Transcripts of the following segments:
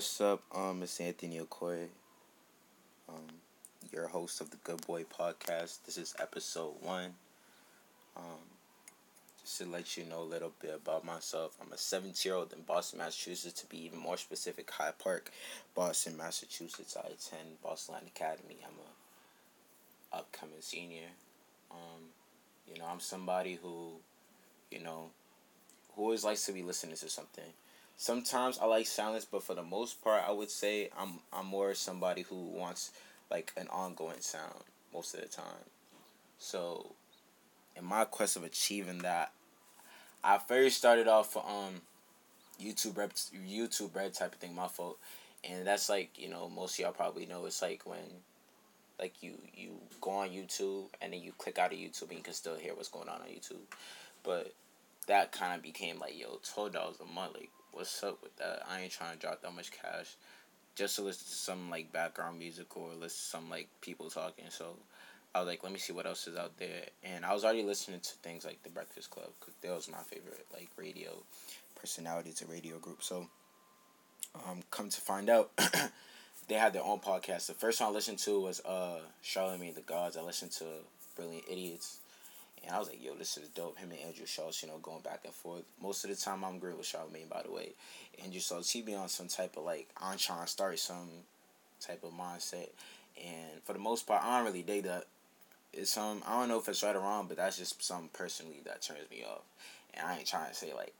what's up? Um, it's Anthony Okoye, um, your host of the Good Boy Podcast. This is episode one. Um, just to let you know a little bit about myself, I'm a 17 year old in Boston, Massachusetts. To be even more specific, Hyde Park, Boston, Massachusetts. I attend Boston Latin Academy. I'm a upcoming senior. Um, you know, I'm somebody who, you know, who always likes to be listening to something sometimes I like silence, but for the most part, I would say I'm I'm more somebody who wants like an ongoing sound most of the time. So, in my quest of achieving that, I first started off um YouTube rep YouTube red type of thing. My fault, and that's like you know most of y'all probably know it's like when like you you go on YouTube and then you click out of YouTube and you can still hear what's going on on YouTube, but that kind of became like yo twelve dollars a month like what's up with that? I ain't trying to drop that much cash just to listen to some like background music or listen to some like people talking. So I was like, let me see what else is out there. And I was already listening to things like The Breakfast Club because that was my favorite like radio personality to radio group. So um, come to find out. they had their own podcast. The first one I listened to was uh Charlamagne tha God's. I listened to Brilliant Idiots. And I was like, yo, this is dope. Him and Andrew Schulz, you know, going back and forth. Most of the time, I'm great with Charlamagne, by the way. Andrew Schulz, he be on some type of like, I'm trying to start some type of mindset. And for the most part, I don't really dig that. It's some, I don't know if it's right or wrong, but that's just something personally that turns me off. And I ain't trying to say like,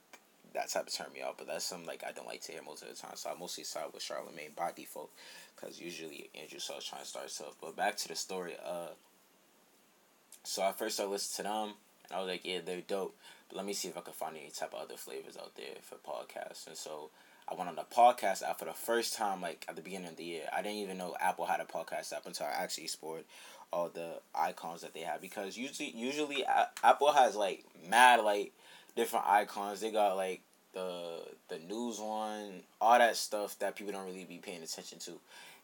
that type of turn me off, but that's something like I don't like to hear most of the time. So I mostly side with Charlamagne by default, because usually Andrew Schulz trying to start stuff. But back to the story, uh, so I first started listening to them, and I was like, yeah, they're dope. But let me see if I can find any type of other flavors out there for podcasts. And so I went on the podcast app for the first time, like at the beginning of the year. I didn't even know Apple had a podcast app until I actually explored all the icons that they have because usually usually Apple has like mad like different icons. They got like the the news one, all that stuff that people don't really be paying attention to.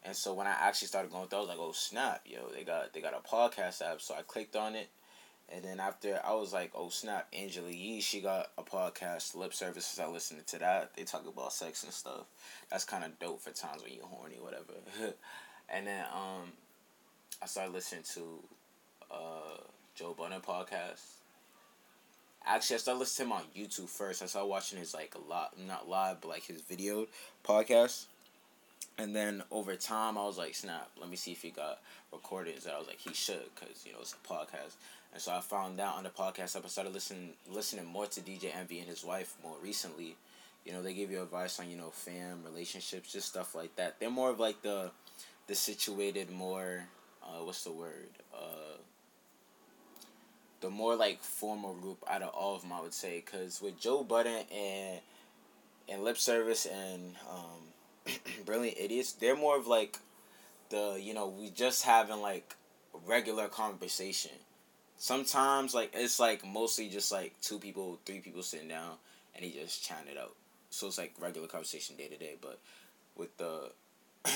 And so when I actually started going through, I was like, oh snap, yo, they got they got a podcast app. So I clicked on it, and then after I was like, oh snap, Angela Yee, she got a podcast, Lip Services. I listened to that. They talk about sex and stuff. That's kind of dope for times when you're horny, whatever. and then um, I started listening to uh Joe Budden podcast. Actually, I started listening to him on YouTube first. I started watching his like a lot, not live, but like his video podcast. And then over time, I was like, snap, let me see if he got recordings. I was like, he should, because, you know, it's a podcast. And so I found out on the podcast I started listening, listening more to DJ Envy and his wife more recently. You know, they give you advice on, you know, fam, relationships, just stuff like that. They're more of like the, the situated, more, uh, what's the word? Uh, the more like formal group out of all of them, I would say. Because with Joe Budden and, and Lip Service and, um, brilliant idiots they're more of like the you know we just having like regular conversation. Sometimes like it's like mostly just like two people three people sitting down and he just chatting it out so it's like regular conversation day to day. But with the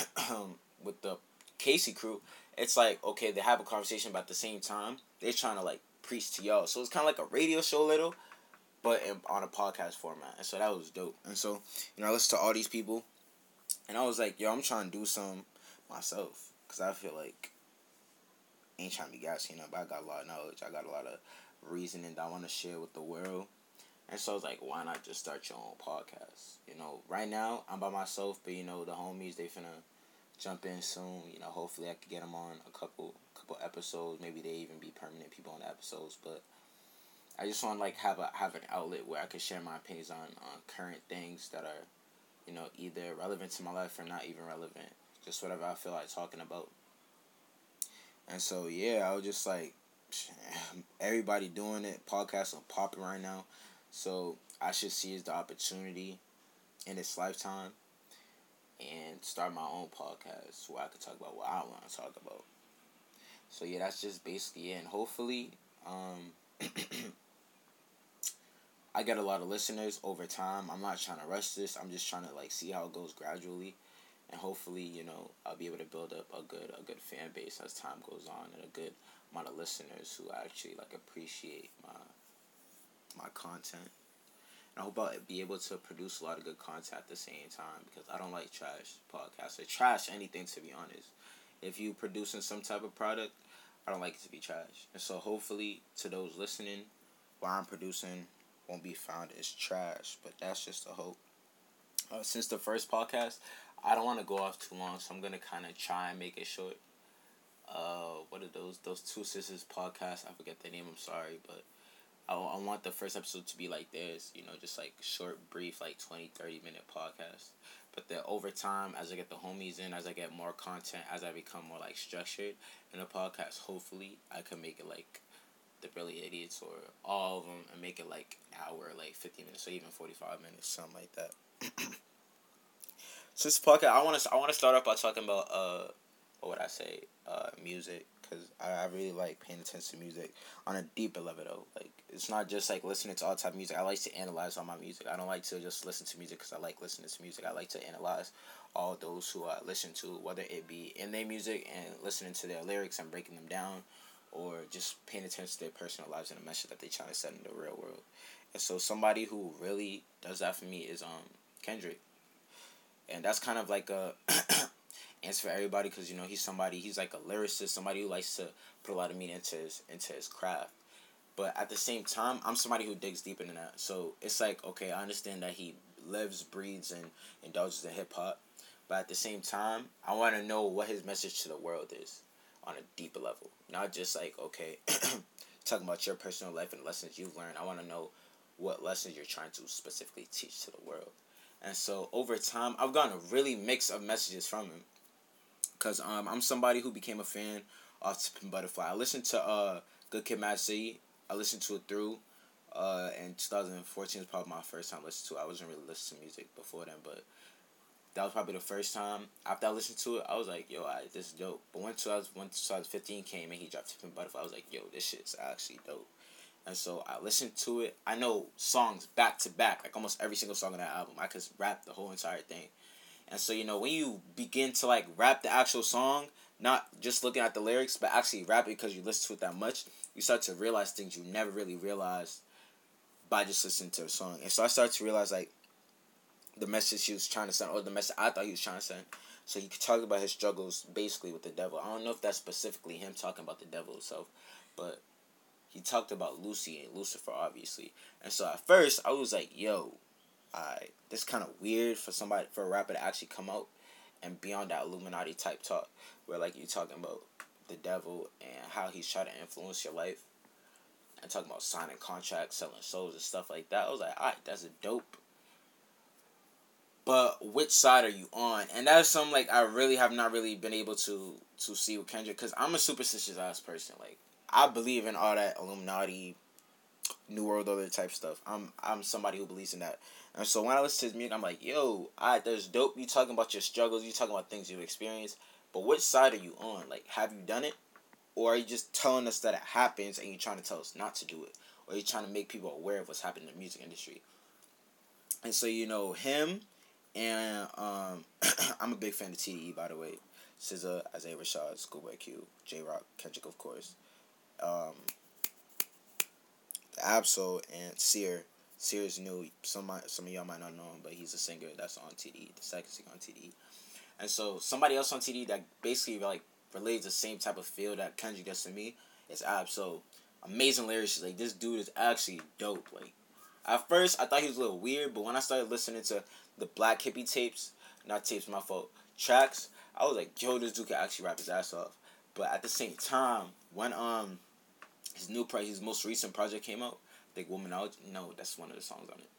with the casey crew it's like okay they have a conversation but at the same time they're trying to like preach to y'all so it's kind of like a radio show little but in, on a podcast format and so that was dope and so you know i listen to all these people and I was like, yo, I'm trying to do some myself. Because I feel like I ain't trying to be gassy, you know, but I got a lot of knowledge. I got a lot of reasoning that I want to share with the world. And so I was like, why not just start your own podcast? You know, right now I'm by myself, but you know, the homies, they finna jump in soon. You know, hopefully I could get them on a couple couple episodes. Maybe they even be permanent people on the episodes. But I just want to like have a have an outlet where I can share my opinions on, on current things that are you know, either relevant to my life or not even relevant. Just whatever I feel like talking about. And so yeah, I was just like everybody doing it. Podcasts are popping right now. So I should seize the opportunity in this lifetime and start my own podcast where I could talk about what I want to talk about. So yeah, that's just basically it. And hopefully, um, I get a lot of listeners over time. I'm not trying to rush this. I'm just trying to like see how it goes gradually, and hopefully, you know, I'll be able to build up a good a good fan base as time goes on, and a good amount of listeners who actually like appreciate my my content. I hope I'll be able to produce a lot of good content at the same time because I don't like trash podcasts or trash anything to be honest. If you're producing some type of product, I don't like it to be trash. And so hopefully to those listening, what I'm producing won't be found as trash. But that's just a hope. Uh, since the first podcast, I don't want to go off too long, so I'm gonna kind of try and make it short. Uh, what are those those two sisters podcasts? I forget the name. I'm sorry, but I, I want the first episode to be like this, you know, just like short, brief, like 20, 30 minute podcast. But then over time, as I get the homies in, as I get more content, as I become more like structured in a podcast, hopefully I can make it like the Brilliant Idiots or all of them and make it like hour, like 50 minutes or even 45 minutes, something like that. so podcast, I want to I want to start off by talking about uh, what would I say, uh, music because I, I really like paying attention to music on a deeper level though. Like it's not just like listening to all type of music. I like to analyze all my music. I don't like to just listen to music because I like listening to music. I like to analyze all those who I listen to, whether it be in their music and listening to their lyrics and breaking them down, or just paying attention to their personal lives and the message that they're trying to send in the real world. And so somebody who really does that for me is um Kendrick. And that's kind of like a answer for everybody because you know he's somebody he's like a lyricist, somebody who likes to put a lot of meaning into his into his craft. But at the same time, I'm somebody who digs deep into that. So it's like okay, I understand that he lives, breathes, and indulges in hip hop. But at the same time, I want to know what his message to the world is on a deeper level. Not just like, okay, talking about your personal life and lessons you've learned. I want to know what lessons you're trying to specifically teach to the world. And so over time, I've gotten a really mix of messages from him. Because um, I'm somebody who became a fan of To Butterfly. I listened to uh, Good Kid Mad City. I listened to it through. Uh, in 2014 was probably my first time listening to it. I wasn't really listening to music before then, but that was probably the first time after I listened to it. I was like, "Yo, I, this is dope." But when 2000, when 2015 came and he dropped To Pimp a Butterfly, I was like, "Yo, this shit's actually dope." And so I listened to it. I know songs back to back, like almost every single song on that album. I could rap the whole entire thing. And so you know when you begin to like rap the actual song, not just looking at the lyrics, but actually rap it because you listen to it that much, you start to realize things you never really realized by just listening to a song. And so I started to realize like the message he was trying to send, or the message I thought he was trying to send. So he talked about his struggles basically with the devil. I don't know if that's specifically him talking about the devil itself, but he talked about Lucy and Lucifer, obviously. And so at first, I was like, yo, I this kind of weird for somebody, for a rapper to actually come out and be on that Illuminati type talk, where like you talking about the devil and how he's trying to influence your life. And talking about signing contracts, selling souls, and stuff like that. I was like, alright, that's a dope but which side are you on? And that's something like I really have not really been able to to see with Kendrick because I'm a superstitious ass person. Like I believe in all that Illuminati, New World Order type stuff. I'm I'm somebody who believes in that. And so when I listen to his music, I'm like, yo, I there's dope. You talking about your struggles. You talking about things you've experienced. But which side are you on? Like, have you done it, or are you just telling us that it happens and you're trying to tell us not to do it, or you're you trying to make people aware of what's happening in the music industry? And so you know him and um, I'm a big fan of TDE, by the way. SZA, Isaiah Rashad, Schoolboy Q, Jay Rock, Kendrick, of course. Um, Ab-Soul and SiR. SiR is new. Some some of y'all might not know him, but he's a singer that's on TD, the second singer on TD. And so somebody else on TD that basically like relates the same type of feel that Kendrick does to me is Ab-Soul. Amazing lyrics. Like this dude is actually dope. Like at first I thought he was a little weird, but when I started listening to the Black Hippie tapes, not tapes, my fault, tracks, I was like, yo, this dude can actually rap his ass off. But at the same time, when um his new project, his most recent project came out, Think Woman Out, no, that's one of the songs on it.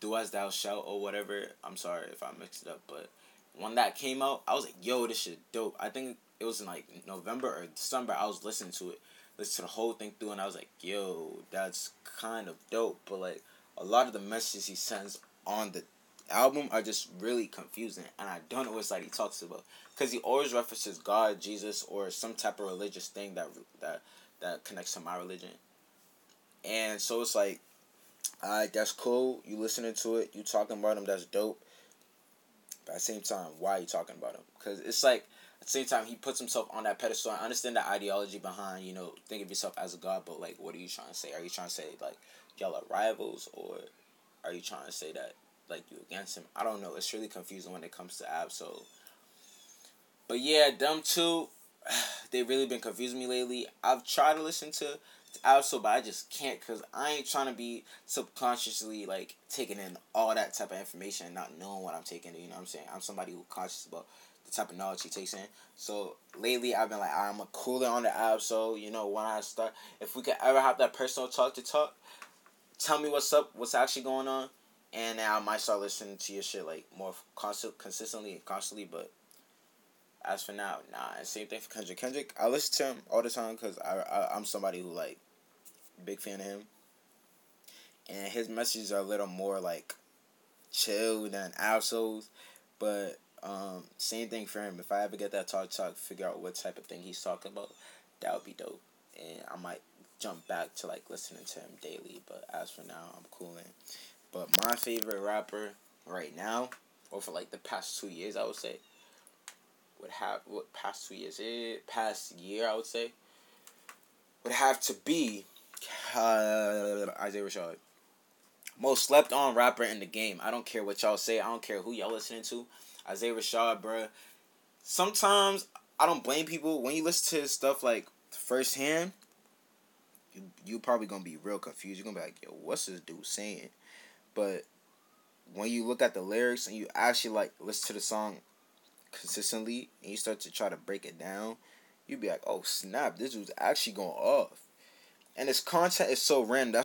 Do As Thou Shalt or whatever. I'm sorry if I mixed it up, but when that came out, I was like, yo, this shit dope. I think it was in like November or December. I was listening to it, listening to the whole thing through, and I was like, yo, that's kind of dope. But like a lot of the messages he sends on the album are just really confusing, and I don't know what side he talks about because he always references God, Jesus, or some type of religious thing that that that connects to my religion. And so it's like, alright, that's cool. You listening to it, you talking about him, that's dope. But at the same time, why are you talking about him? Because it's like at the same time he puts himself on that pedestal. I understand the ideology behind you know think of yourself as a god, but like, what are you trying to say? Are you trying to say like y'all are rivals or are you trying to say that like you against him? I don't know. It's really confusing when it comes to Ab-Soul. But yeah, them two, they've really been confusing me lately. I've tried to listen to Ab-Soul, but I just can't because I ain't trying to be subconsciously like taking in all that type of information and not knowing what I'm taking. You know what I'm saying? I'm somebody who conscious about the type of knowledge he takes in. So lately, I've been like, I'm a cooler on the app. So You know, when I start, if we could ever have that personal talk to talk, tell me what's up, what's actually going on, and I might start listening to your shit like more constant, consistently and constantly. But as for now, nah. And same thing for Kendrick. Kendrick, I listen to him all the time because I, I I'm somebody who like big fan of him, and his messages are a little more like chill than Ab-Soul's, but um, same thing for him. If I ever get that talk talk, figure out what type of thing he's talking about, that would be dope, and I might jump back to like listening to him daily. But as for now, I'm cooling. But my favorite rapper right now, or for like the past two years, I would say would have what past two years, eh, past year I would say would have to be uh, Isaiah Rashad. Most slept on rapper in the game. I don't care what y'all say. I don't care who y'all listening to. Isaiah Rashad, bruh. Sometimes I don't blame people when you listen to his stuff like firsthand. You you probably gonna be real confused. You're gonna be like, yo, what's this dude saying? But when you look at the lyrics and you actually like listen to the song consistently and you start to try to break it down, you'd be like, oh snap, this dude's actually going off. And his content is so random.